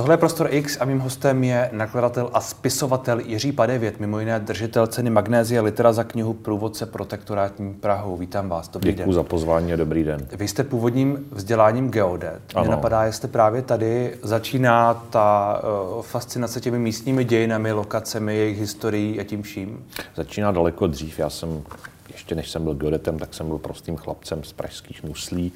Tohle je Prostor X a mým hostem je nakladatel a spisovatel Jiří Padevět, mimo jiné držitel ceny Magnézia Litera za knihu Průvodce protektorátní Prahou. Vítám vás, dobrý Děkuji den. za pozvání a dobrý den. Vy jste původním vzděláním geodet. Mě napadá, jestli právě tady začíná ta uh, fascinace těmi místními dějinami, lokacemi, jejich historií a tím vším? Začíná daleko dřív. Já jsem, ještě než jsem byl geodetem, tak jsem byl prostým chlapcem z pražských muslí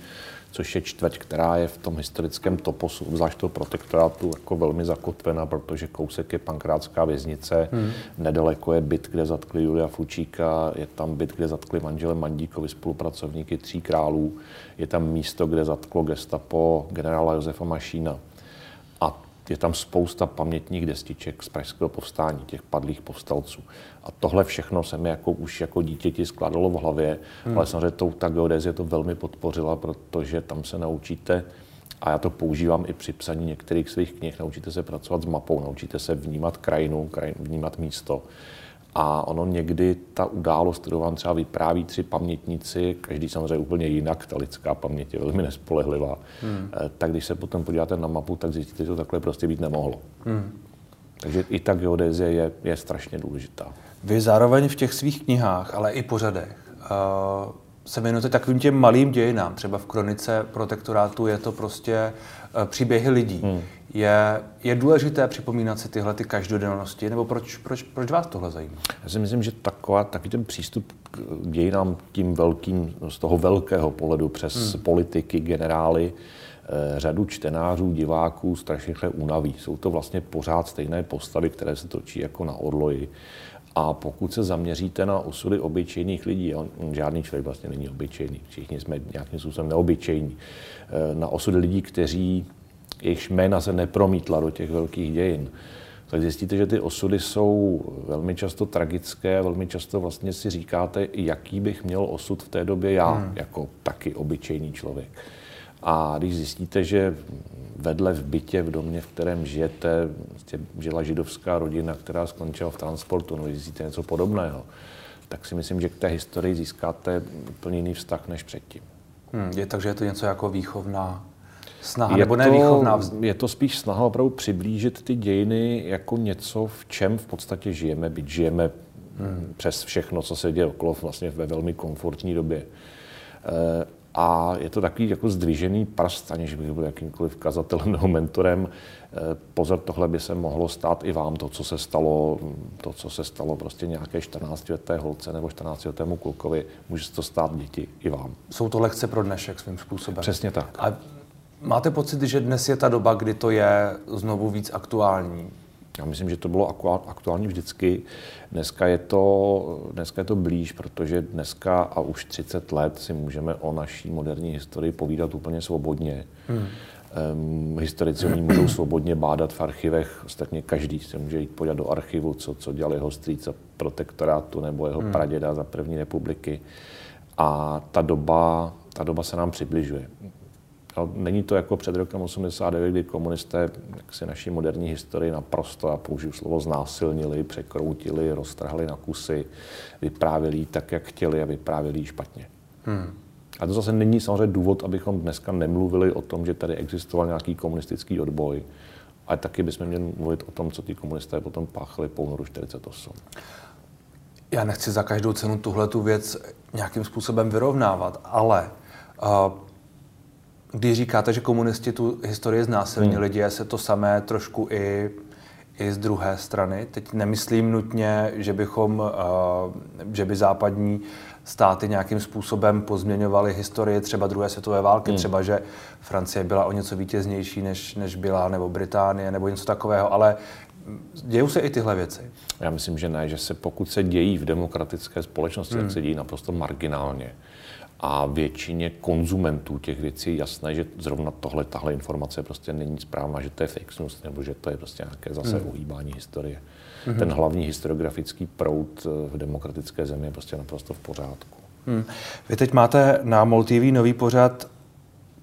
což je čtvrť, která je v tom historickém toposu, zvlášť toho protektorátu, jako velmi zakotvena, protože kousek je pankrátská věznice, hmm. nedaleko je byt, kde zatkli Julia Fučíka, je tam byt, kde zatkli manžele Mandíkovi, spolupracovníky tří králů, je tam místo, kde zatklo gestapo generála Josefa Mašína je tam spousta pamětních destiček z pražského povstání, těch padlých povstalců. A tohle všechno se mi jako už jako dítěti skládalo v hlavě, hmm. ale samozřejmě tou, ta geodezie to velmi podpořila, protože tam se naučíte, a já to používám i při psaní některých svých knih, naučíte se pracovat s mapou, naučíte se vnímat krajinu, krajinu vnímat místo. A ono někdy ta událost, kterou vám třeba vypráví tři pamětníci, každý samozřejmě úplně jinak, ta lidská paměť je velmi nespolehlivá, hmm. Eh, tak když se potom podíváte na mapu, tak zjistíte, že to takhle prostě být nemohlo. Hmm. Takže i ta geodézie je, je strašně důležitá. Vy zároveň v těch svých knihách, ale i pořadech, uh, se věnujete takovým těm malým dějinám. Třeba v kronice protektorátu je to prostě uh, příběhy lidí. Hmm. Je, je důležité připomínat si tyhle ty každodennosti, nebo proč, proč, proč vás tohle zajímá? Já si myslím, že taková, taky ten přístup k dějinám tím velkým, z toho velkého pohledu přes hmm. politiky, generály, eh, řadu čtenářů, diváků strašně rychle unaví. Jsou to vlastně pořád stejné postavy, které se točí jako na orloji. A pokud se zaměříte na osudy obyčejných lidí, on, žádný člověk vlastně není obyčejný, všichni jsme nějakým způsobem neobyčejní, eh, na osudy lidí, kteří jejichž jména se nepromítla do těch velkých dějin, tak zjistíte, že ty osudy jsou velmi často tragické, velmi často vlastně si říkáte, jaký bych měl osud v té době já, hmm. jako taky obyčejný člověk. A když zjistíte, že vedle v bytě, v domě, v kterém žijete, vlastně žila židovská rodina, která skončila v transportu, no zjistíte něco podobného, tak si myslím, že k té historii získáte úplně jiný vztah než předtím. Hmm, je takže je to něco jako výchovná snaha, je nebo ne výchovná? Je to spíš snaha opravdu přiblížit ty dějiny jako něco, v čem v podstatě žijeme, byť žijeme hmm. přes všechno, co se děje okolo, vlastně ve velmi komfortní době. E, a je to takový jako zdvižený prst, aniž bych byl jakýmkoliv kazatelem nebo mentorem. Eh, pozor, tohle by se mohlo stát i vám, to, co se stalo, to, co se stalo prostě nějaké 14-leté holce nebo 14-letému klukovi, může se to stát děti i vám. Jsou to lekce pro dnešek svým způsobem. Přesně tak. A máte pocit, že dnes je ta doba, kdy to je znovu víc aktuální? Já myslím, že to bylo aktuální vždycky. Dneska je to, dneska je to blíž, protože dneska a už 30 let si můžeme o naší moderní historii povídat úplně svobodně. Hmm. Um, historici oni můžou svobodně bádat v archivech, ostatně každý se může jít podívat do archivu, co, co dělal jeho strýc za protektorátu nebo jeho hmm. praděda za první republiky. A ta doba, ta doba se nám přibližuje. Není to jako před rokem 89, kdy komunisté si naší moderní historii naprosto, a použiju slovo, znásilnili, překroutili, roztrhali na kusy, vyprávěli tak, jak chtěli a vyprávěli špatně. Hmm. A to zase není samozřejmě důvod, abychom dneska nemluvili o tom, že tady existoval nějaký komunistický odboj, ale taky bychom měli mluvit o tom, co ty komunisté potom páchali po únoru 48. Já nechci za každou cenu tuhle tu věc nějakým způsobem vyrovnávat, ale uh, když říkáte, že komunisti tu historii znásilnili, hmm. děje se to samé trošku i, i z druhé strany. Teď nemyslím nutně, že bychom, uh, že by západní státy nějakým způsobem pozměňovaly historii třeba druhé světové války, hmm. třeba že Francie byla o něco vítěznější, než, než byla, nebo Británie, nebo něco takového, ale dějou se i tyhle věci? Já myslím, že ne, že se pokud se dějí v demokratické společnosti, hmm. tak se dějí naprosto marginálně a většině konzumentů těch věcí je jasné, že zrovna tohle, tahle informace prostě není správná, že to je fake news, nebo že to je prostě nějaké zase hmm. uhýbání historie. Hmm. Ten hlavní historiografický proud eh, v demokratické zemi je prostě naprosto v pořádku. Hmm. Vy teď máte na MOL TV nový pořad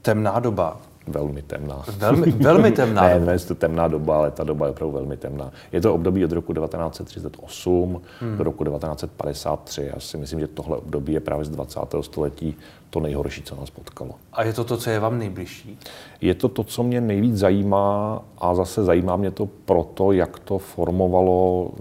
Temná doba. Velmi temná. Velmi, velmi temná. ne, ne, je to temná doba, ale ta doba je opravdu velmi temná. Je to období od roku 1938 hmm. do roku 1953. Já si myslím, že tohle období je právě z 20. století to nejhorší, co nás potkalo. A je to to, co je vám nejbližší? Je to to, co mě nejvíc zajímá a zase zajímá mě to proto, jak to formovalo,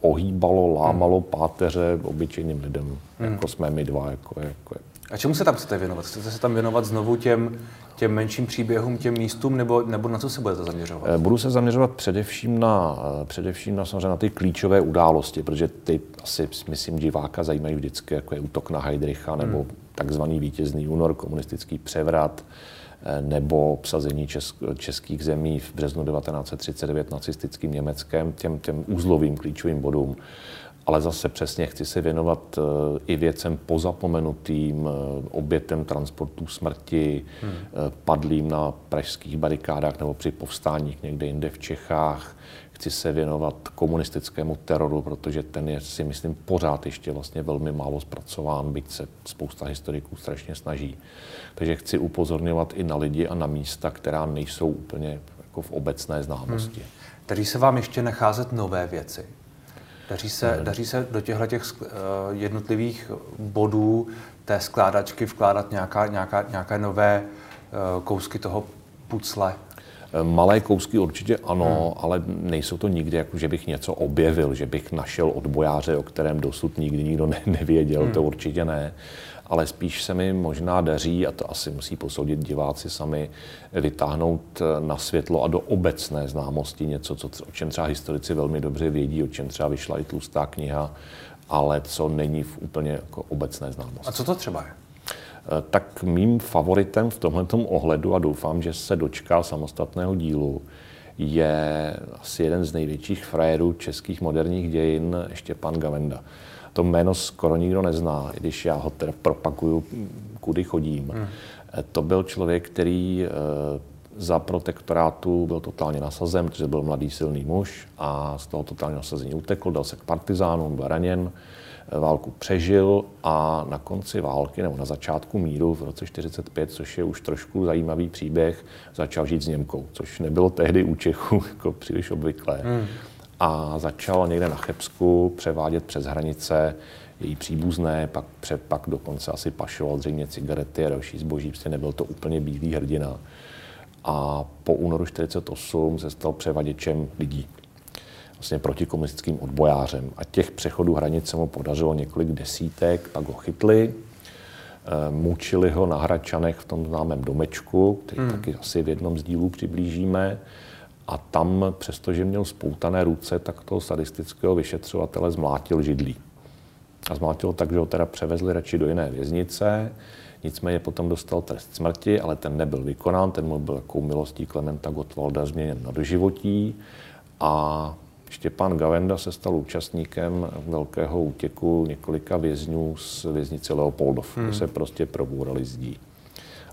ohýbalo, lámalo hmm. páteře obyčejným lidem, hmm. jako jsme my dva. Jako, jako, a čemu se tam chcete věnovat? Chcete se tam věnovat znovu těm, těm menším příběhům, těm místům, nebo, nebo na co se budete zaměřovat? Eh, budu se zaměřovat především na, eh, především na, samozřejmě na ty klíčové události, protože ty asi, myslím, diváka zajímají vždycky, jako je útok na Heidricha, nebo hmm. takzvaný vítězný únor, komunistický převrat, eh, nebo obsazení česk- českých zemí v březnu 1939 nacistickým Německem, těm, těm úzlovým klíčovým bodům ale zase přesně chci se věnovat eh, i věcem pozapomenutým, eh, obětem transportů smrti, hmm. Eh, padlým na pražských barikádách nebo při povstáních někde jinde v Čechách. Chci se věnovat komunistickému teroru, protože ten je si myslím pořád ještě vlastně velmi málo zpracován, byť se spousta historiků strašně snaží. Takže chci upozorňovat i na lidi a na místa, která nejsou úplně jako v obecné známosti. Hmm. Daří se vám ještě nacházet nové věci? Daří se, daří se do těchto těch uh, jednotlivých bodů té skládačky vkládat nějaká, nějaká, nějaké nové uh, kousky toho pucle? Malé kousky určitě ano, hmm. ale nejsou to nikdy, jako že bych něco objevil, že bych našel odbojáře, o kterém dosud nikdy nikdo ne, nevěděl, hmm. to určitě ne ale spíš se mi možná daří, a to asi musí posoudit diváci sami, vytáhnout eh, na světlo a do obecné známosti něco, co, o čem třeba historici velmi dobře vědí, o čem třeba vyšla i tlustá kniha, ale co není v úplně jako obecné známosti. A co to třeba je? Eh, tak mým favoritem v tomto ohledu, a doufám, že se dočká samostatného dílu, je asi jeden z největších frérů českých moderních dějin, Štěpán Gavenda to jméno skoro nikdo nezná, i když já ho teda propaguju, kudy chodím. Hmm. To byl člověk, který eh, za protektorátu byl totálně nasazen, protože byl mladý silný muž a z toho totálního nasazení utekl, dal se k partizánům, byl raněn, eh, válku přežil a na konci války nebo na začátku míru v roce 45, což je už trošku zajímavý příběh, začal žít s Němkou, což nebylo tehdy u Čechů jako příliš obvyklé. Hmm a začal někde na Chebsku převádět přes hranice její příbuzné, pak, pře, pak dokonce asi pašoval zřejmě cigarety a další zboží, prostě nebyl to úplně bílý hrdina. A po únoru 48 se stal převaděčem lidí, vlastně protikomunistickým odbojářem. A těch přechodů hranic se mu podařilo několik desítek, pak ho chytli, eh, mučili ho na Hračanech v tom známém domečku, který hmm. taky asi v jednom z dílů přiblížíme. A tam, přestože měl spoutané ruce, tak toho sadistického vyšetřovatele zmlátil židlí. A zmlátil tak, že ho teda převezli radši do jiné věznice, nicméně potom dostal trest smrti, ale ten nebyl vykonán, ten mu byl jako milostí Klementa Gottwalda změněn na doživotí a Štěpán Gavenda se stal účastníkem velkého útěku několika vězňů z věznice Leopoldov, hmm. kde se prostě probůrali zdí.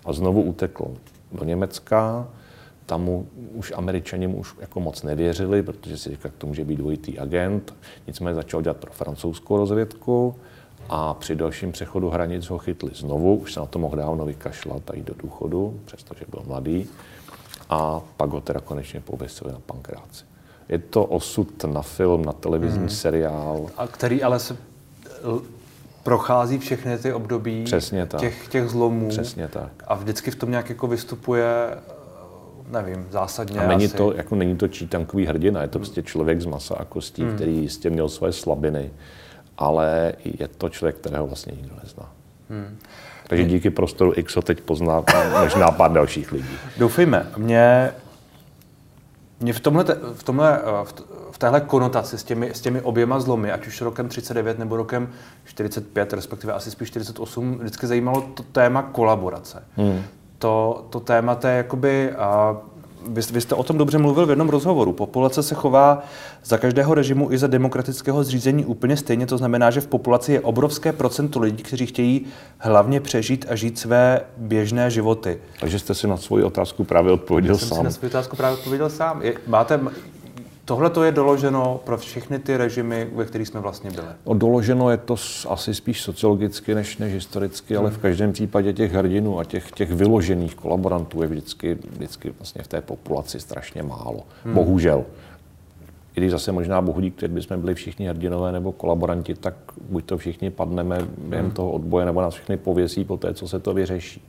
A znovu utekl do Německa, tam mu už američani mu už jako moc nevěřili, protože si říkal, to může být dvojitý agent. Nicméně začal dělat pro francouzskou rozvědku a při dalším přechodu hranic ho chytli znovu, už se na to mohl dávno vykašlat a jít do důchodu, přestože byl mladý. A pak ho teda konečně pověsili na pankráci. Je to osud na film, na televizní hmm. seriál. A který ale se prochází všechny ty období Přesně tak. Těch, těch zlomů. Přesně tak. A vždycky v tom nějak jako vystupuje nevím, zásadně A není asi... to, jako není to čítankový hrdina, je to prostě člověk z masa a kostí, hmm. který jistě měl svoje slabiny, ale je to člověk, kterého vlastně nikdo nezná. Hmm. Takže díky prostoru X ho teď pozná možná pár dalších lidí. Doufejme. Mě, mě v, tomhle, v, tomhle, v téhle konotaci s těmi, s těmi oběma zlomy, ať už rokem 39 nebo rokem 45, respektive asi spíš 48, vždycky zajímalo to téma kolaborace. Hmm to, to téma je jakoby, a vy, vy jste o tom dobře mluvil v jednom rozhovoru. Populace se chová za každého režimu i za demokratického zřízení úplně stejně. To znamená, že v populaci je obrovské procento lidí, kteří chtějí hlavně přežít a žít své běžné životy. Takže jste si na svoji otázku právě odpověděl Jsem sám. si na svoji otázku právě odpověděl sám. Je, máte, Tohle to je doloženo pro všechny ty režimy, ve kterých jsme vlastně byli. No, doloženo je to asi spíš sociologicky než, než historicky, hmm. ale v každém případě těch hrdinů a těch, těch vyložených kolaborantů je vždycky, vždycky vlastně v té populaci strašně málo. Hmm. Bohužel. I když zase možná bohudík, když bychom byli všichni hrdinové nebo kolaboranti, tak buď to všichni padneme během hmm. toho odboje, nebo nás všechny pověsí po té, co se to vyřeší.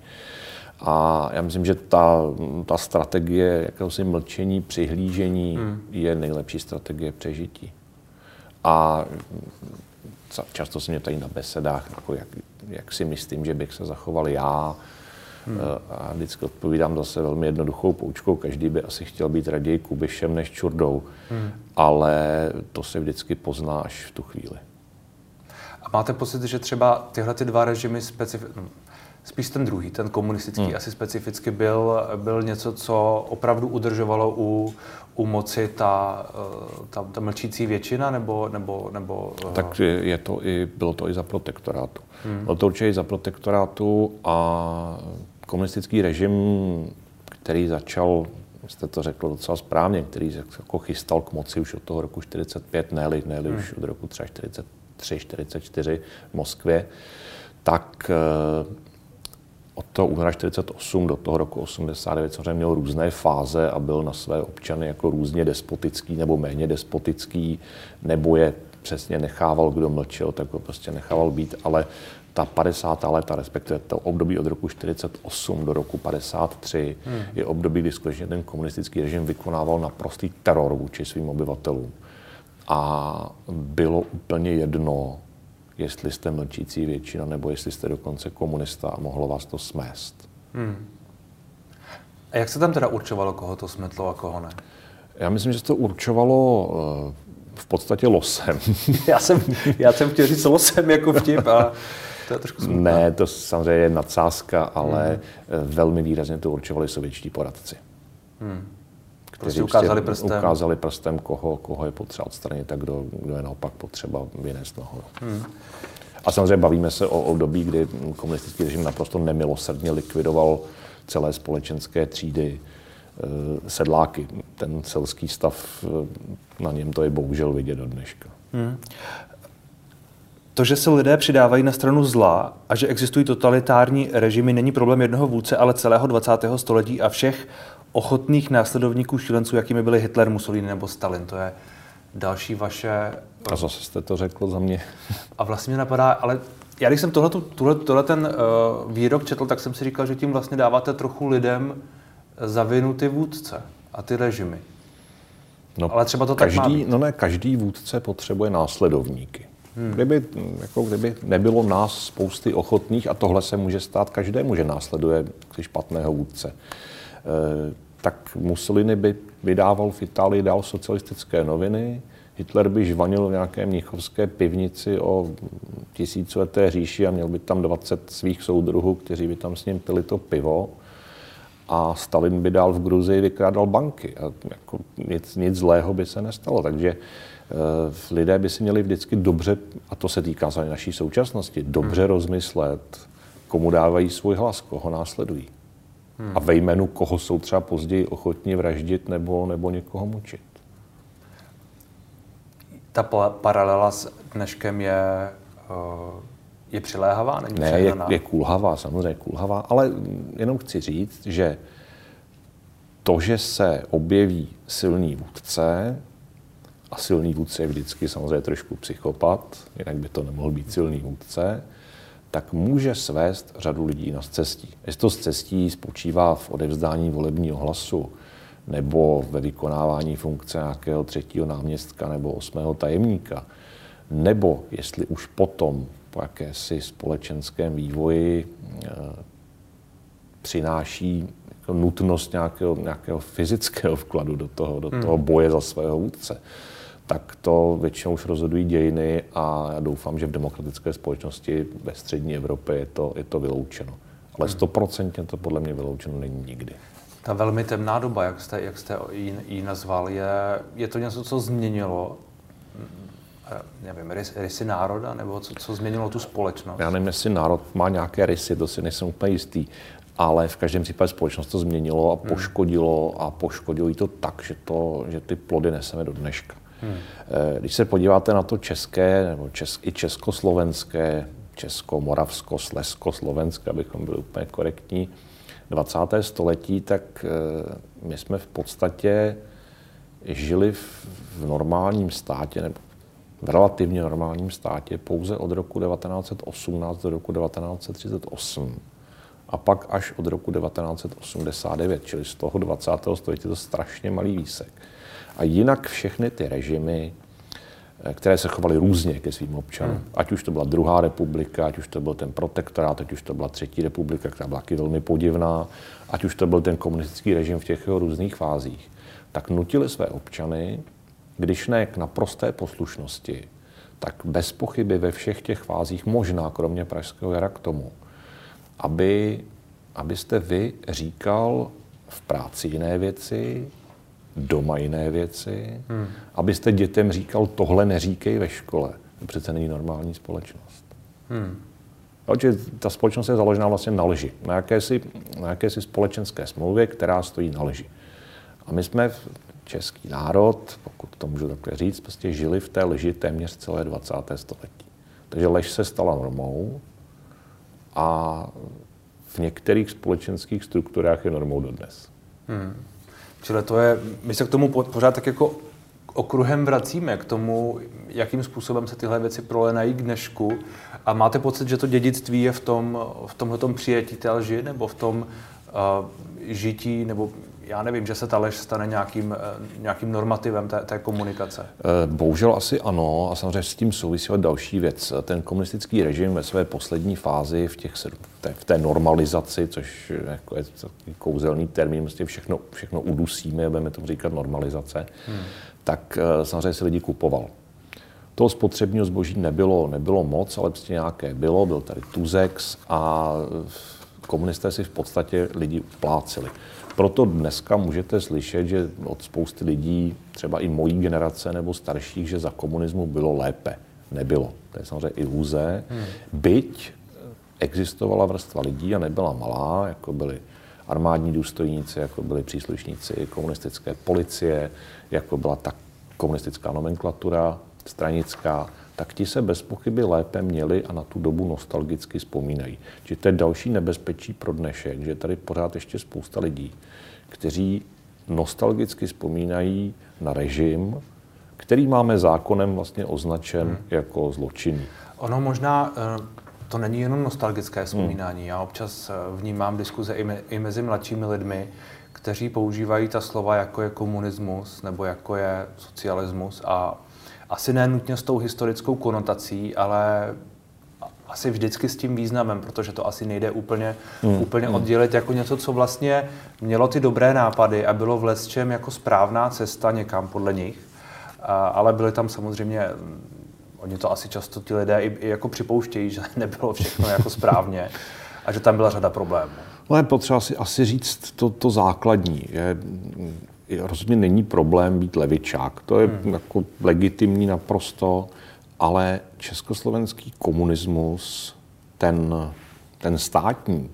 A já myslím, že ta, ta strategie jakéhosi mlčení, přihlížení hmm. je nejlepší strategie přežití. A často se mě tady na besedách, jako jak, jak si myslím, že bych se zachoval já. Hmm. A vždycky odpovídám zase velmi jednoduchou poučkou. Každý by asi chtěl být raději Kubišem než Čurdou, hmm. ale to se vždycky pozná až v tu chvíli. A máte pocit, že třeba tyhle ty dva režimy specificky Spíš ten druhý, ten komunistický, hmm. asi specificky byl, byl něco, co opravdu udržovalo u, u moci ta, eh, ta, ta mlčící většina, nebo... nebo, nebo eh, tak je to i, bylo to i za protektorátu. Hmm. Bylo to určitě i za protektorátu a komunistický režim, který začal, jste to řekl docela správně, který se jako chystal k moci už od toho roku 45, ne ne hmm. už od roku třeba 43, 44 v Moskvě, tak eh, od toho února 48 do toho roku 89 samozřejmě měl různé fáze a byl na své občany jako různě despotický nebo méně despotický, nebo je přesně nechával, kdo mlčel, tak ho prostě nechával být, ale ta 50. léta, respektive to období od roku 48 do roku 53, hmm. je období, kdy skutečně ten komunistický režim vykonával naprostý teror vůči svým obyvatelům. A bylo úplně jedno, jestli jste mlčící většina, nebo jestli jste dokonce komunista a mohlo vás to smést. Hmm. A jak se tam teda určovalo, koho to smetlo a koho ne? Já myslím, že se to určovalo eh, v podstatě losem. já, jsem, já jsem chtěl říct losem jako vtip a to je trošku smutné. Ne, to samozřejmě je nadsázka, ale hmm. velmi výrazně to určovali sovětští poradci. Hmm prostě ukázali prstem. ukázali prstem, koho, koho je potřeba odstranit a kdo, kdo je naopak potřeba vynést nahoru. Hmm. A samozřejmě bavíme se o období, kdy komunistický režim naprosto nemilosrdně likvidoval celé společenské třídy, eh, sedláky. Ten selský stav, eh, na něm to je bohužel vidět do dneška. Hmm. To, že se lidé přidávají na stranu zla a že existují totalitární režimy, není problém jednoho vůdce, ale celého 20. století a všech ochotných následovníků šílenců, jakými byli Hitler, Mussolini nebo Stalin. To je další vaše... A zase jste to řekl za mě. A vlastně mě napadá, ale já když jsem tohle, tohle, tohle ten uh, výrok četl, tak jsem si říkal, že tím vlastně dáváte trochu lidem za vinu ty vůdce a ty režimy. No, ale třeba to každý, tak má být. No ne, každý vůdce potřebuje následovníky. Hmm. Kdyby, jako kdyby nebylo nás spousty ochotných, a tohle se může stát každému, že následuje špatného vůdce, tak Mussolini by vydával v Itálii dál socialistické noviny, Hitler by žvanil v nějaké mnichovské pivnici o tisícileté říši a měl by tam 20 svých soudruhů, kteří by tam s ním pili to pivo. A Stalin by dál v Gruzii vykrádal banky. A jako nic, nic zlého by se nestalo. Takže e, lidé by si měli vždycky dobře, a to se týká za naší současnosti, dobře hmm. rozmyslet, komu dávají svůj hlas, koho následují. Hmm. A ve jménu koho jsou třeba později ochotní vraždit nebo, nebo někoho mučit. Ta paralela s dneškem je, eh, je přiléhavá? Není ne, je, je kulhavá, samozřejmě kulhavá, ale jenom chci říct, že to, že se objeví silný vůdce, a silný vůdce je vždycky samozřejmě trošku psychopat, jinak by to nemohl být silný vůdce, tak může svést řadu lidí na cestí. Jestli to z cestí spočívá v odevzdání volebního hlasu, nebo ve vykonávání funkce nějakého třetího náměstka nebo osmého tajemníka, nebo jestli už potom po jakési společenském vývoji e, přináší jako nutnost nějakého, nějakého fyzického vkladu do toho, do toho hmm. boje za svého vůdce, tak to většinou už rozhodují dějiny a já doufám, že v demokratické společnosti ve střední Evropě je to, je to vyloučeno. Ale hmm. stoprocentně to podle mě vyloučeno není nikdy. Ta velmi temná doba, jak jste, jak jste ji, ji nazval, je, je to něco, co změnilo eh, nevím, rys, rysy národa, nebo co, co změnilo tu společnost? Já nevím, jestli národ má nějaké rysy, to si nejsem úplně jistý, ale v každém případě společnost to změnilo a hmm. poškodilo a poškodilo jí to tak, že, to, že ty plody neseme do dneška. Hmm. Když se podíváte na to české, nebo česk, i československé, česko, moravsko, slesko, slovenské, abychom byli úplně korektní, 20. století, tak eh, my jsme v podstatě žili v, v normálním státě, nebo v relativně normálním státě pouze od roku 1918 do roku 1938 a pak až od roku 1989, čili z toho 20. století to strašně malý výsek. A jinak všechny ty režimy, eh, které se chovaly různě ke svým občanům. Hmm. Ať už to byla druhá republika, ať už to byl ten protektorát, ať už to byla třetí republika, která byla taky velmi podivná, ať už to byl ten komunistický režim v těch jeho různých fázích, tak nutili své občany, když ne k naprosté poslušnosti, tak bez pochyby ve všech těch fázích, možná kromě Pražského jara k tomu, aby, abyste vy říkal v práci jiné věci, doma jiné věci, hmm. abyste dětem říkal, tohle neříkej ve škole. To přece není normální společnost. Hmm. Takže ta společnost je založená vlastně na lži, na jakési, na jakési společenské smlouvě, která stojí na lži. A my jsme, český národ, pokud to můžu takhle říct, prostě žili v té lži téměř celé 20. století. Takže lež se stala normou a v některých společenských strukturách je normou dodnes. Hmm. Čili to je, my se k tomu pořád tak jako okruhem vracíme k tomu, jakým způsobem se tyhle věci prolenají k dnešku. A máte pocit, že to dědictví je v, tom, v tomhle přijetí té lži, nebo v tom uh, žití, nebo já nevím, že se ta lež stane nějakým, eh, nějakým normativem té, té komunikace? Eh, bohužel asi ano a samozřejmě s tím souvisí další věc. Ten komunistický režim ve své poslední fázi v, těch, v, té, v té normalizaci, což jako je kouzelný termín, vlastně všechno, všechno udusíme, budeme to říkat normalizace, hmm. tak eh, samozřejmě si lidi kupoval. Toho spotřebního zboží nebylo, nebylo moc, ale prostě nějaké bylo, byl tady Tuzex a komunisté si v podstatě lidi upláceli. Proto dneska můžete slyšet, že od spousty lidí, třeba i mojí generace nebo starších, že za komunismu bylo lépe. Nebylo. To je samozřejmě iluze. Hmm. Byť existovala vrstva lidí a nebyla malá, jako byli armádní důstojníci, jako byli příslušníci komunistické policie, jako byla ta komunistická nomenklatura stranická, tak ti se bez pochyby lépe měli a na tu dobu nostalgicky vzpomínají. Či to je další nebezpečí pro dnešek, že tady pořád ještě spousta lidí, kteří nostalgicky vzpomínají na režim, který máme zákonem vlastně označen hmm. jako zločinný. Ono možná eh, to není jenom nostalgické vzpomínání. Hmm. Já občas eh, vnímám diskuze i, me, i mezi mladšími lidmi, kteří používají ta slova, jako je komunismus nebo jako je socialismus a asi ne nutně s tou historickou konotací, ale asi vždycky s tím významem, protože to asi nejde úplně, mm. úplně mm. oddělit jako něco, co vlastně mělo ty dobré nápady a bylo v lesčem jako správná cesta někam podle nich, a, ale byly tam samozřejmě Oni to asi často ti lidé i, i jako připouštějí, že nebylo všechno jako správně a že tam byla řada problémů. No je potřeba si asi říct to, to základní. Je, rozhodně není problém být levičák. To je hmm. jako legitimní naprosto, ale československý komunismus, ten, ten státní,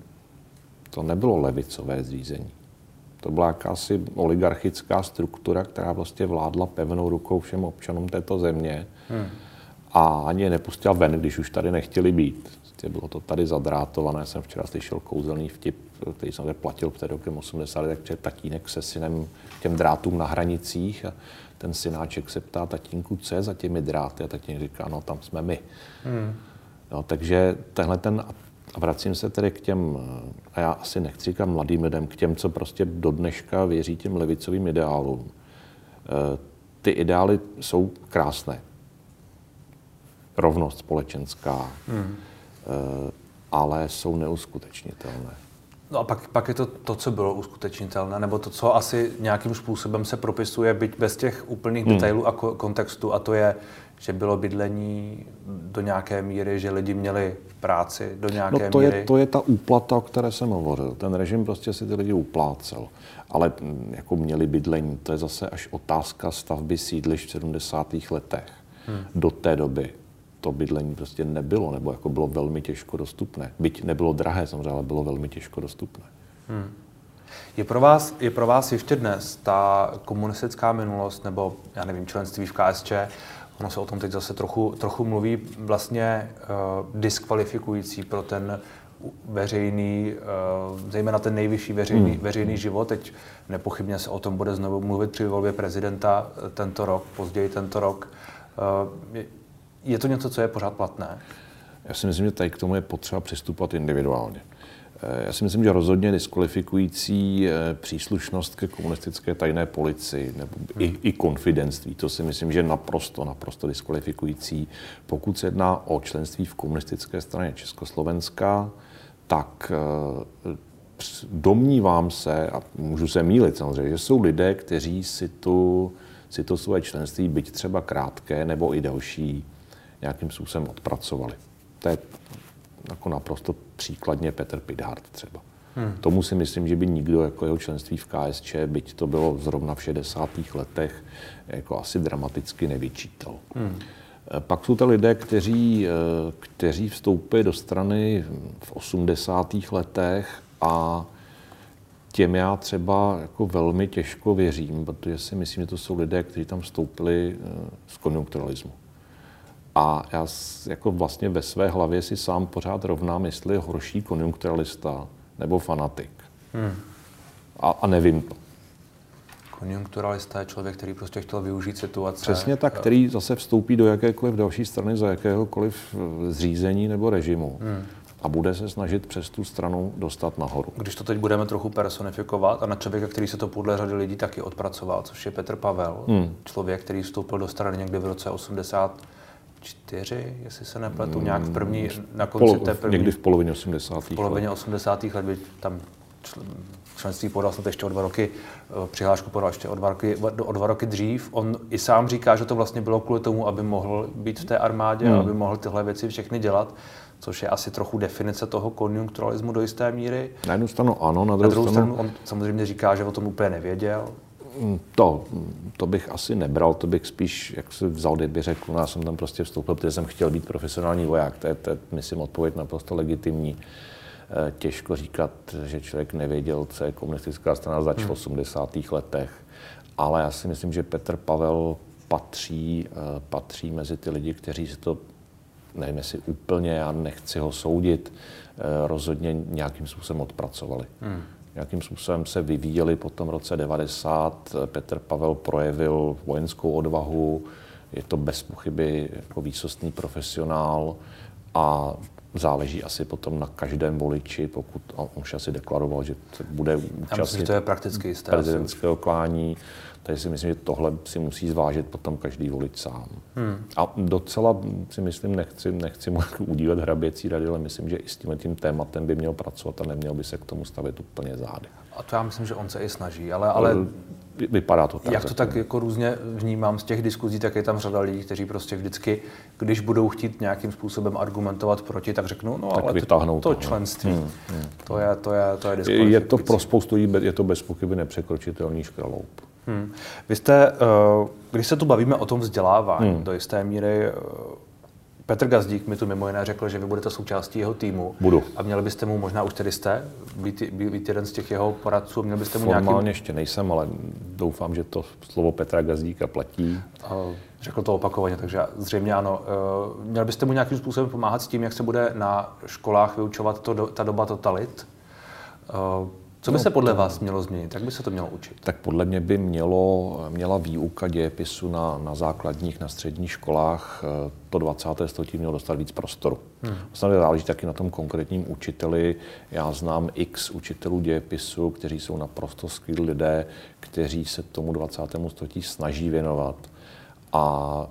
to nebylo levicové zřízení. To byla jakási oligarchická struktura, která prostě vládla pevnou rukou všem občanům této země hmm. a ani je nepustila ven, když už tady nechtěli být. Prostě bylo to tady zadrátované. Jsem včera slyšel kouzelný vtip, který jsem platil před rokem 80, tak před tatínek se synem těm drátům na hranicích a ten synáček se ptá tatínku, co je za těmi dráty a tatínek říká, no tam jsme my. Hmm. No, takže tenhle ten, a vracím se tedy k těm, a já asi nechci říkat mladým lidem, k těm, co prostě do dneška věří těm levicovým ideálům. E, ty ideály jsou krásné. Rovnost společenská, hmm. E, ale jsou neuskutečnitelné. No a pak, pak je to to, co bylo uskutečnitelné, nebo to, co asi nějakým způsobem se propisuje, byť bez těch úplných hmm. detailů a kontextu, a to je, že bylo bydlení do nějaké míry, že lidi měli práci do nějaké no to míry. Je, to je ta úplata, o které jsem hovořil. Ten režim prostě si ty lidi uplácel. Ale mm, jako měli bydlení, to je zase až otázka stavby sídliš v 70. letech. Hmm. Do té doby to bydlení prostě nebylo, nebo jako bylo velmi těžko dostupné. Byť nebylo drahé samozřejmě, ale bylo velmi těžko dostupné. Hmm. Je pro, vás, je pro vás ještě dnes ta komunistická minulost, nebo já nevím, členství v KSČ, ono se o tom teď zase trochu, trochu mluví, vlastně uh, diskvalifikující pro ten veřejný, uh, zejména ten nejvyšší veřejný, hmm. veřejný život. Teď nepochybně se o tom bude znovu mluvit při volbě prezidenta tento rok, později tento rok. Je to něco, co je pořád platné? Já si myslím, že tady k tomu je potřeba přistupovat individuálně. Eh, já si myslím, že rozhodně diskvalifikující eh, příslušnost ke komunistické tajné policii nebo i, i konfidenství, to si myslím, že naprosto, naprosto diskvalifikující. Pokud se jedná o členství v komunistické straně Československa, tak eh, domnívám se, a můžu se mílit samozřejmě, že jsou lidé, kteří si, tu, si to své členství, byť třeba krátké nebo i další, nějakým způsobem odpracovali. To je jako naprosto příkladně Petr Pidhart třeba. Hmm. Tomu si myslím, že by nikdo jako jeho členství v KSČ, byť to bylo zrovna v 60. letech, jako asi dramaticky nevyčítal. Hmm. Eh, pak jsou to lidé, kteří, eh, kteří vstoupili do strany v 80. letech a těm já třeba jako velmi těžko věřím, protože si myslím, že to jsou lidé, kteří tam vstoupili eh, z konjunkturalismu. A já jako vlastně ve své hlavě si sám pořád rovnám, jestli je horší konjunkturalista nebo fanatik. Hmm. A, a nevím to. Konjunkturalista je člověk, který prostě chtěl využít situace. Přesně tak, který zase vstoupí do jakékoliv další strany za jakéhokoliv eh, zřízení nebo režimu. Hmm. A bude se snažit přes tu stranu dostat nahoru. Když to teď budeme trochu personifikovat a na člověka, který se to podle řady lidí taky odpracoval, což je Petr Pavel, hmm. člověk, který vstoupil do strany někdy v roce 80 čtyři, jestli se nepletu, nějak v první, mm, na konci Polo, té první. Někdy v polovině 80. V polovině 80. let, by tam členství podal snad ještě o dva roky, eh, přihlášku podal ještě o dva, roky, o dva roky dřív. On i sám říká, že to vlastně bylo kvůli tomu, aby mohl být v té armádě, hmm. aby mohl tyhle věci všechny dělat což je asi trochu definice toho konjunkturalismu do jisté míry. Na jednu stranu ano, na druhou, na druhou stranu... stranu on samozřejmě říká, že o tom úplně nevěděl. To, to bych asi nebral, to bych spíš, jak se vzal, kdyby řekl, no já jsem tam prostě vstoupil, protože jsem chtěl být profesionální voják. To je, to je myslím, odpověď naprosto legitimní. Eh, těžko říkat, že člověk nevěděl, co je komunistická strana zač v 80. Hmm. letech. Ale já si myslím, že Petr Pavel patří, eh, patří mezi ty lidi, kteří si to, nevím jestli úplně, já nechci ho soudit, eh, rozhodně nějakým způsobem odpracovali. Hmm nějakým způsobem se vyvíjeli po tom roce 90. Petr Pavel projevil vojenskou odvahu, je to bez pochyby jako výsostný profesionál a záleží asi potom na každém voliči, pokud on už asi deklaroval, že bude účastnit to je prakticky jisté, prezidentského klání, takže si myslím, že tohle si musí zvážit potom každý volič sám. Hmm. A docela si myslím, nechci, nechci mu udílet hraběcí rady, ale myslím, že i s tím, tím tématem by měl pracovat a neměl by se k tomu stavit úplně zády. A to já myslím, že on se i snaží, ale, ale vypadá to tak. Jak to tak jako různě vnímám z těch diskuzí, tak je tam řada lidí, kteří prostě vždycky, když budou chtít nějakým způsobem argumentovat proti, tak řeknou, no tak ale to, to členství, hmm, hmm. to je, to je, to je Je to pro spoustu lidí, je to bez pochyby nepřekročitelný škraloup. Hmm. Vy jste, eh, když se tu bavíme o tom vzdělávání, hmm. do jisté míry eh, Petr Gazdík mi tu mimo jiné řekl, že vy budete součástí jeho týmu. Budu. A měli byste mu, možná už tedy jste, být, být jeden z těch jeho poradců, měli byste mu Formálně nějaký... ještě nejsem, ale doufám, že to slovo Petra Gazdíka platí. Řekl to opakovaně, takže zřejmě ano. Eh, měl byste mu nějakým způsobem pomáhat s tím, jak se bude na školách vyučovat to, ta doba totalit? Co by no, se podle vás mělo změnit? Jak by se to mělo učit? Tak podle mě by mělo, měla výuka dějepisu na, na základních, na středních školách eh, to 20. století mělo dostat víc prostoru. Hmm. Samozřejmě záleží taky na tom konkrétním učiteli. Já znám x učitelů dějepisu, kteří jsou naprosto skvělí lidé, kteří se tomu 20. století snaží věnovat. A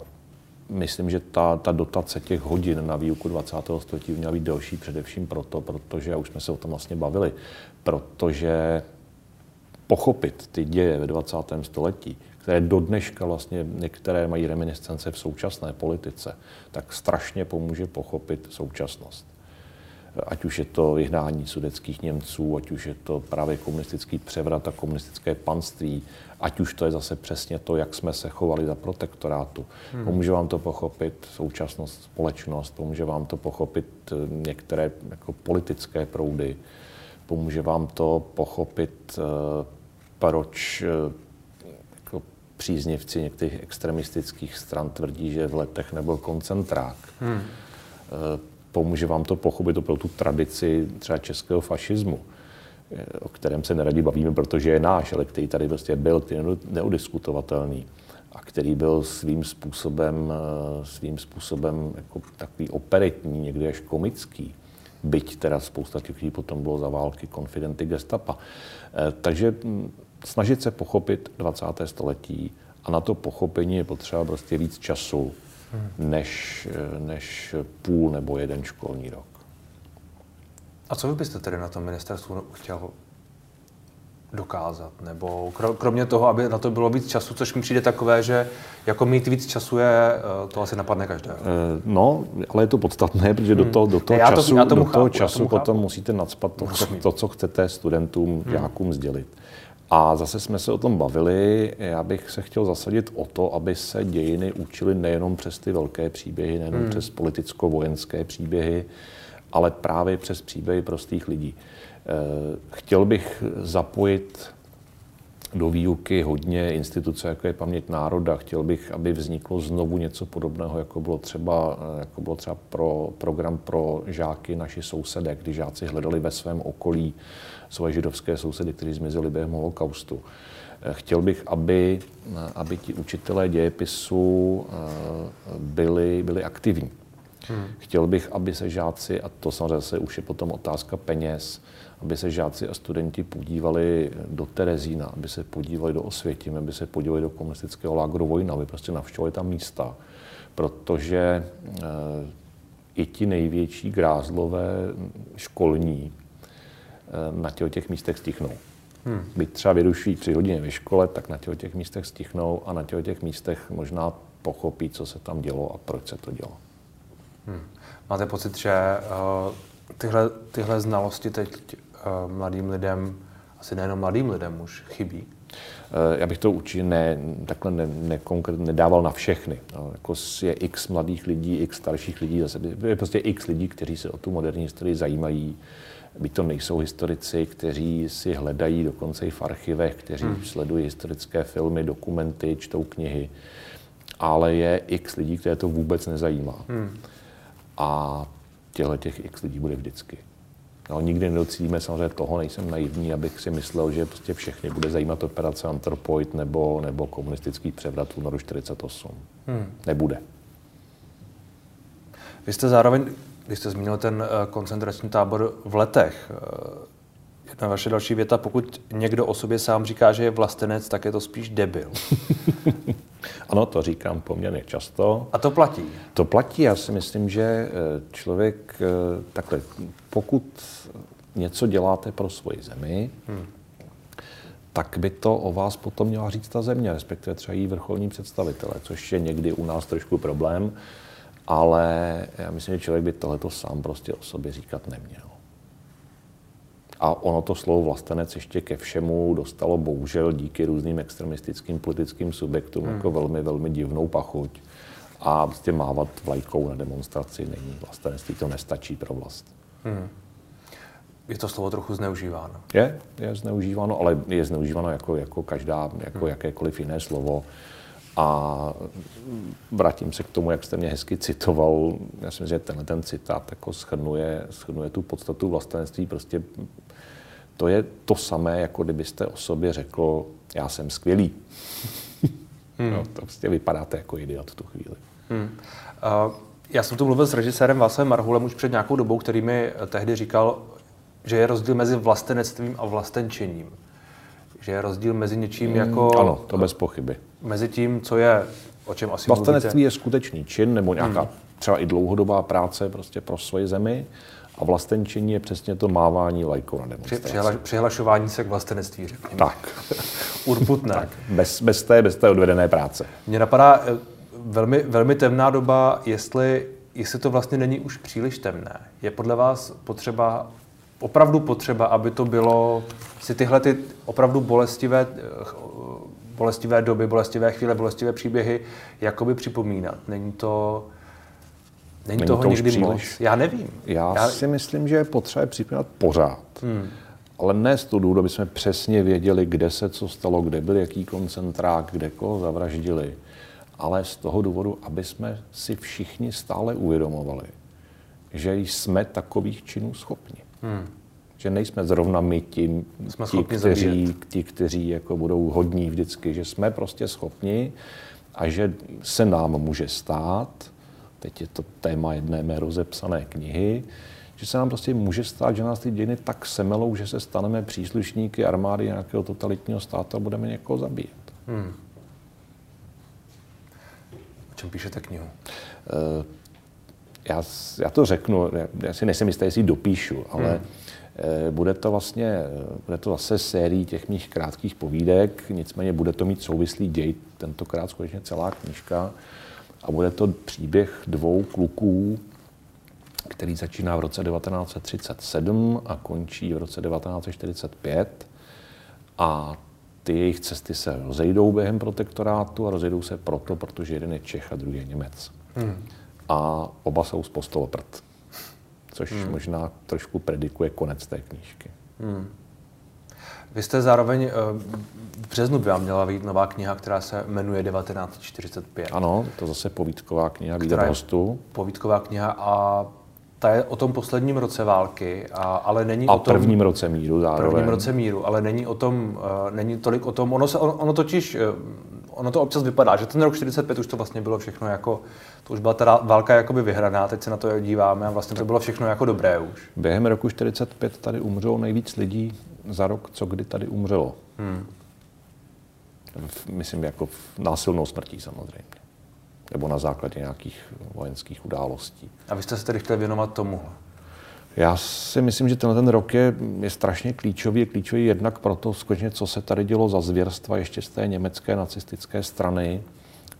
myslím, že ta, ta dotace těch hodin na výuku 20. století měla být delší především proto, protože, a už jsme se o tom vlastně bavili, protože pochopit ty děje ve 20. století, které do dneška vlastně některé mají reminiscence v současné politice, tak strašně pomůže pochopit současnost ať už je to vyhnání sudeckých Němců, ať už je to právě komunistický převrat a komunistické panství, ať už to je zase přesně to, jak jsme se chovali za protektorátu. Hmm. Pomůže vám to pochopit současnost, společnost, pomůže vám to pochopit eh, některé jako politické proudy, pomůže vám to pochopit, eh, proč eh, jako příznivci některých extremistických stran tvrdí, že v letech nebyl koncentrák. Hmm. Pomůže vám to pochopit pro tu tradici třeba českého fašismu, o kterém se neradi bavíme, protože je náš, ale který tady prostě byl, který je neudiskutovatelný a který byl svým způsobem, svým způsobem jako takový operetní, někdy až komický byť teda spousta těch lidí potom bylo za války konfidenty gestapa. Eh, takže hm, snažit se pochopit 20. století a na to pochopení je potřeba prostě víc času, hmm. než, eh, než půl nebo jeden školní rok. A co vy byste tedy na tom ministerstvu chtěl dokázat? Nebo kromě toho, aby na to bylo víc času, což mi přijde takové, že jako mít víc času je, eh, to asi napadne každé. Eh, no, ale je to podstatné, protože do hmm. toho, do toho já to, času, já do toho chápu, času tomu potom chápu. musíte nadspat to, co, to, co chcete studentům, hmm. žákům sdělit. A zase jsme se o tom bavili, já bych se chtěl zasadit o to, aby se dějiny učily nejenom přes ty velké příběhy, nejenom hmm. přes politicko-vojenské příběhy, ale právě přes příběhy prostých lidí. Eh, chtěl bych zapojit do výuky hodně instituce, jako je Paměť národa. Chtěl bych, aby vzniklo znovu něco podobného, jako bylo třeba, eh, jako bylo třeba pro program pro žáky naši sousedé, kdy žáci hledali ve svém okolí svoje židovské sousedy, kteří zmizeli během holokaustu. Eh, chtěl bych, aby, aby ti učitelé dějepisu byli, byli aktivní. Hmm. Chtěl bych, aby se žáci, a to samozřejmě se už je potom otázka peněz, aby se žáci a studenti podívali do Terezína, aby se podívali do Osvětím, aby se podívali do komunistického lágru Vojna, aby prostě navštěvovali tam místa. Protože e, i ti největší grázlové školní e, na těch, těch místech stichnou. Hmm. Byť třeba vyruší tři hodiny ve škole, tak na těch, těch místech stichnou a na těch, těch místech možná pochopí, co se tam dělo a proč se to dělo. Hmm. Máte pocit, že uh, tyhle, tyhle znalosti teď mladým lidem, asi nejenom mladým lidem už chybí? Uh, já bych to určitě ne, takhle ne, ne, nedával na všechny. No, jako je x mladých lidí, x starších lidí, zase je prostě x lidí, kteří se o tu moderní historii zajímají. Byť to nejsou historici, kteří si hledají dokonce i v archivech, kteří hmm. sledují historické filmy, dokumenty, čtou knihy, ale je x lidí, které to vůbec nezajímá. Hmm. A těchto těch x lidí bude vždycky. No, nikdy nedocílíme samozřejmě toho, nejsem naivní, abych si myslel, že prostě všechny bude zajímat operace Anthropoid nebo, nebo komunistický převrat v únoru 48. Hmm. Nebude. Vy jste zároveň, když jste zmínil ten eh, koncentrační tábor v letech, eh, jedna vaše další věta, pokud někdo o sobě sám říká, že je vlastenec, tak je to spíš debil. ano, to říkám poměrně často. A to platí? To platí. Já si myslím, že eh, člověk eh, takhle, pokud něco děláte pro svoji zemi, hmm. tak by to o vás potom měla říct ta země, respektive třeba její vrcholní představitele, což je někdy u nás trošku problém, ale já myslím, že člověk by tohleto sám prostě o sobě říkat neměl. A ono to slovo vlastenec ještě ke všemu dostalo bohužel díky různým extremistickým politickým subjektům hmm. jako velmi, velmi divnou pachuť. A prostě mávat vlajkou na demonstraci není vlastenectví, to nestačí pro vlast. Hmm. Je to slovo trochu zneužíváno? Je, je zneužíváno, ale je zneužíváno jako, jako každá, jako hmm. jakékoliv jiné slovo. A vrátím se k tomu, jak jste mě hezky citoval. Já si myslím, že tenhle ten citát jako schrnuje, schrnuje tu podstatu vlastenství. Prostě to je to samé, jako kdybyste o sobě řekl, já jsem skvělý. Hmm. No, to prostě vypadáte jako idiot v tu chvíli. Hmm. Uh, já jsem tu mluvil s režisérem Václavem Marhulem už před nějakou dobou, který mi tehdy říkal, že je rozdíl mezi vlastenectvím a vlastenčením. Že je rozdíl mezi něčím hmm, jako... Ano, to bez pochyby. Mezi tím, co je, o čem asi Vlastenectví mluvíte. je skutečný čin nebo nějaká hmm. třeba i dlouhodobá práce prostě pro svoji zemi a vlastenčení je přesně to mávání lajkou na demonstraci. Přihla, přihlašování se k vlastenectví, řekněme. Tak. Urputné. tak. Bez, bez, té, bez té odvedené práce. Mně napadá eh, velmi, velmi temná doba, jestli, jestli to vlastně není už příliš temné. Je podle vás potřeba, opravdu potřeba, aby to bylo, si tyhle ty opravdu bolestivé, eh, bolestivé doby, bolestivé chvíle, bolestivé příběhy jakoby připomínat. Není to Není, Není toho to někdy příliš. moc? Já nevím. Já, Já si myslím, že je potřeba připomínat pořád. Hmm. ale ne z toho důvodu, aby jsme přesně věděli, kde se co stalo, kde byl jaký koncentrák, kde koho zavraždili, ale z toho důvodu, aby jsme si všichni stále uvědomovali, že jsme takových činů schopni. Hmm. Že nejsme zrovna my ti, jsme ti kteří, ti, kteří jako budou hodní vždycky, že jsme prostě schopni a že se nám může stát, teď je to téma jedné mé rozepsané knihy, že se nám prostě může stát, že nás ty dějiny tak semelou, že se staneme příslušníky armády nějakého totalitního státu a budeme někoho zabíjet. Hmm. O čem píšete knihu? Uh, já, já to řeknu, já si nejsem jistý, jestli dopíšu, ale hmm. Eh, bude to vlastně, bude to zase sérii těch mých krátkých povídek, nicméně bude to mít souvislý děj, tentokrát skutečně celá knížka. A bude to příběh dvou kluků, který začíná v roce 1937 a končí v roce 1945. A ty jejich cesty se rozejdou během protektorátu a rozejdou se proto, protože jeden je Čech a druhý je Němec. Hmm. A oba jsou z Postoloprt, což hmm. možná trošku predikuje konec té knížky. Hmm. Vy jste zároveň, eh, v březnu by vám měla být nová kniha, která se jmenuje 1945. Ano, to zase povídková kniha Vída hostu. Povídková kniha a ta je o tom posledním roce války, a, ale není a o tom... prvním roce míru zároveň. Prvním roce míru, ale není o tom, uh, není tolik o tom, ono, se, ono, ono totiž, uh, ono to občas vypadá, že ten rok 45 už to vlastně bylo všechno jako, to už byla ta válka jakoby vyhraná, teď se na to díváme a vlastně to bylo všechno jako dobré už. Během roku 45 tady umřelo nejvíc lidí za rok, co kdy tady umřelo. Hmm. Myslím jako v násilnou smrtí samozřejmě nebo na základě nějakých vojenských událostí. A vy jste se tedy chtěli věnovat tomu? Já si myslím, že tenhle ten rok je, je strašně klíčový. Je klíčový jednak proto, skutečně, co se tady dělo za zvěrstva ještě z té německé nacistické strany,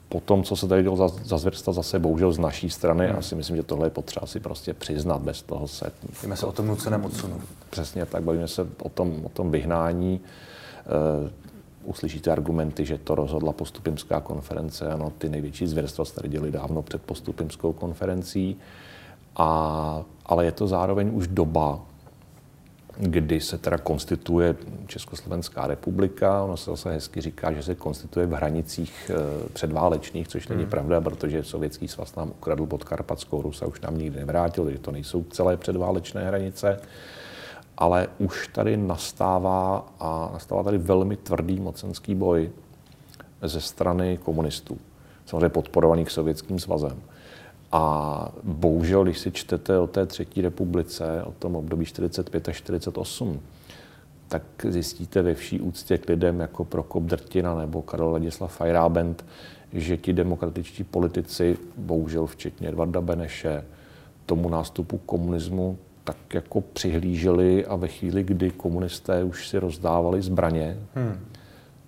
potom, co se tady dělo za, za zvěrstva zase bohužel z naší strany. Hmm. Já si myslím, že tohle je potřeba si prostě přiznat, bez toho se... Bavíme se o tom nuceném odsunu. Přesně tak, bavíme se o tom, o tom vyhnání. E, uslyšíte argumenty, že to rozhodla postupimská konference. Ano, ty největší zvěrstva se tady děli dávno před postupimskou konferencí. A, ale je to zároveň už doba, kdy se teda konstituje Československá republika. Ono se zase hezky říká, že se konstituje v hranicích e, předválečných, což není hmm. pravda, protože Sovětský svaz nám ukradl pod Karpatskou Rus a už nám nikdy nevrátil, takže to nejsou celé předválečné hranice ale už tady nastává a nastává tady velmi tvrdý mocenský boj ze strany komunistů, samozřejmě podporovaných Sovětským svazem. A bohužel, když si čtete o té třetí republice, o tom období 45 až 48, tak zjistíte ve vší úctě k lidem jako Prokop Drtina nebo Karel Ladislav Fajrábent, že ti demokratičtí politici, bohužel včetně Edvarda Beneše, tomu nástupu komunismu tak jako přihlíželi a ve chvíli, kdy komunisté už si rozdávali zbraně, hmm.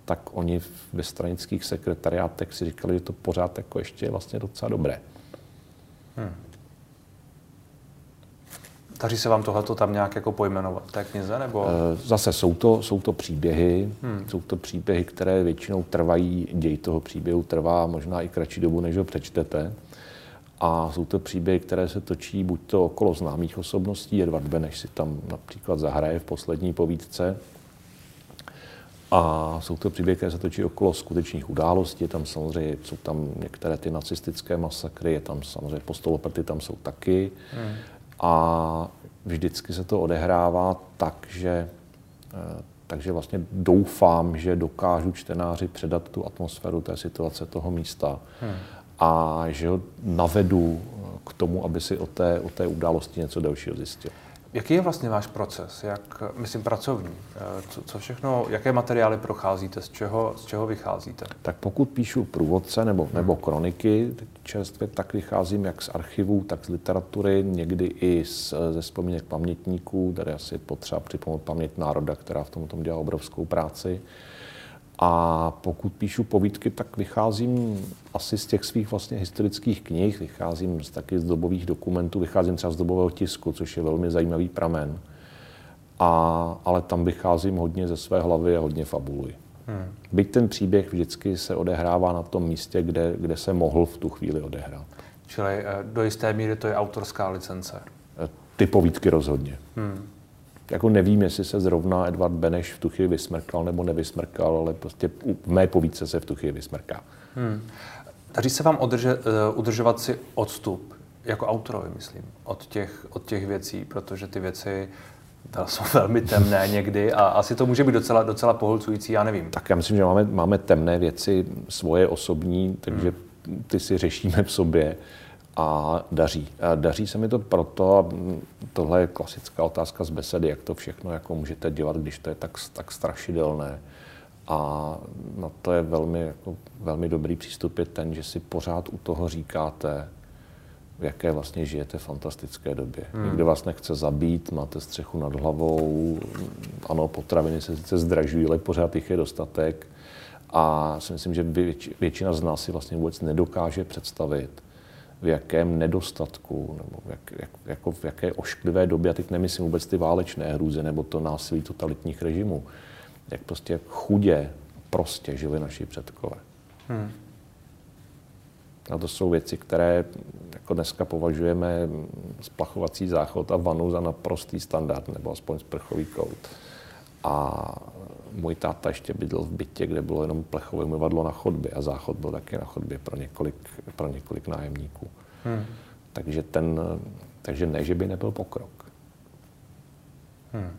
tak oni ve stranických sekretariátech si říkali, že to pořád jako ještě je vlastně docela dobré. Hmm. Daří se vám tohleto tam nějak jako pojmenovat té knize? Nebo? Eh, zase jsou to, jsou to příběhy, hmm. jsou to příběhy, které většinou trvají, děj toho příběhu trvá možná i kratší dobu, než ho přečtete. A jsou to příběhy, které se točí buď to okolo známých osobností, Edvard Beneš si tam například zahraje v poslední povídce, a jsou to příběhy, které se točí okolo skutečných událostí. Tam samozřejmě jsou tam některé ty nacistické masakry, je tam samozřejmě postoloprty, tam jsou taky. Hmm. A vždycky se to odehrává tak, že eh, takže vlastně doufám, že dokážu čtenáři předat tu atmosféru té situace toho místa. Hmm a že ho navedu k tomu, aby si o té, o té události něco dalšího zjistil. Jaký je vlastně váš proces, jak, myslím, pracovní? Co, co všechno, jaké materiály procházíte, z čeho, z čeho vycházíte? Tak pokud píšu průvodce nebo, hmm. nebo kroniky čerstvě, tak vycházím jak z archivů, tak z literatury, někdy i z, ze vzpomínek pamětníků, tady asi potřeba připomenout paměť národa, která v tom, tom dělá obrovskou práci. A pokud píšu povídky, tak vycházím asi z těch svých vlastně historických knih, vycházím z taky z dobových dokumentů, vycházím třeba z dobového tisku, což je velmi zajímavý pramen. A, ale tam vycházím hodně ze své hlavy a hodně fabuluji. Hmm. Byť ten příběh vždycky se odehrává na tom místě, kde, kde se mohl v tu chvíli odehrát. Čili eh, do jisté míry to je autorská licence? Eh, ty povídky rozhodně. Hmm. Jako nevím, jestli se zrovna Edvard Beneš v tu chvíli vysmrkal nebo nevysmrkal, ale prostě v mé povídce se v tu chvíli vysmrká. Hmm. Daří se vám udrže, uh, udržovat si odstup, jako autorovi, myslím, od těch, od těch věcí, protože ty věci jsou velmi temné někdy a asi to může být docela, docela pohlcující, já nevím. Tak já myslím, že máme, máme temné věci svoje osobní, takže hmm. ty si řešíme v sobě a daří. A daří se mi to proto, a tohle je klasická otázka z besedy, jak to všechno jako můžete dělat, když to je tak, tak strašidelné. A na to je velmi, jako, velmi dobrý přístup je ten, že si pořád u toho říkáte, v jaké vlastně žijete fantastické době. Hmm. Nikdo vás nechce zabít, máte střechu nad hlavou, ano, potraviny se sice zdražují, ale pořád jich je dostatek. A si myslím, že většina z nás si vlastně vůbec nedokáže představit, v jakém nedostatku, nebo v, jak, jak, jako v jaké ošklivé době, a teď nemyslím vůbec ty válečné hrůzy nebo to násilí totalitních režimů, jak prostě chudě prostě žili naši předkové. Hmm. A to jsou věci, které jako dneska považujeme splachovací záchod a vanu za naprostý standard, nebo aspoň sprchový kout. A můj táta ještě bydlel v bytě, kde bylo jenom plechové umyvadlo na chodbě a záchod byl taky na chodbě pro několik, pro několik nájemníků. Hmm. Takže, ten, takže ne, že by nebyl pokrok. Hmm.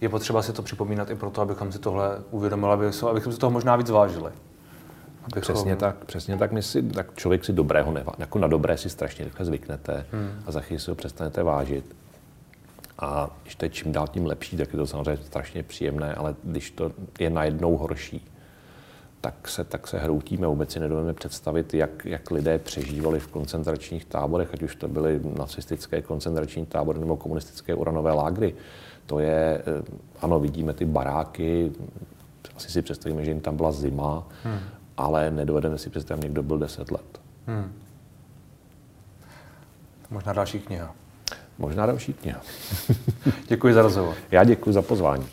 Je potřeba si to připomínat i proto, abychom si tohle uvědomili, abychom si toho možná víc vážili. Abychom... Přesně tak, přesně tak. My si, tak člověk si dobrého nevá, jako na dobré si strašně rychle zvyknete hmm. a za chvíli si ho přestanete vážit. A když to je čím dál tím lepší, tak je to samozřejmě strašně příjemné, ale když to je najednou horší, tak se, tak se hroutíme. Vůbec si nedovedeme představit, jak, jak lidé přežívali v koncentračních táborech, ať už to byly nacistické koncentrační tábory nebo komunistické uranové lágry. To je, eh, ano, vidíme ty baráky, asi si představíme, že jim tam byla zima, hmm. ale nedovedeme si představit, někdo byl 10 let. Hmm. Možná další kniha. Možná další kniha. děkuji za rozhovor. Já děkuji za pozvání.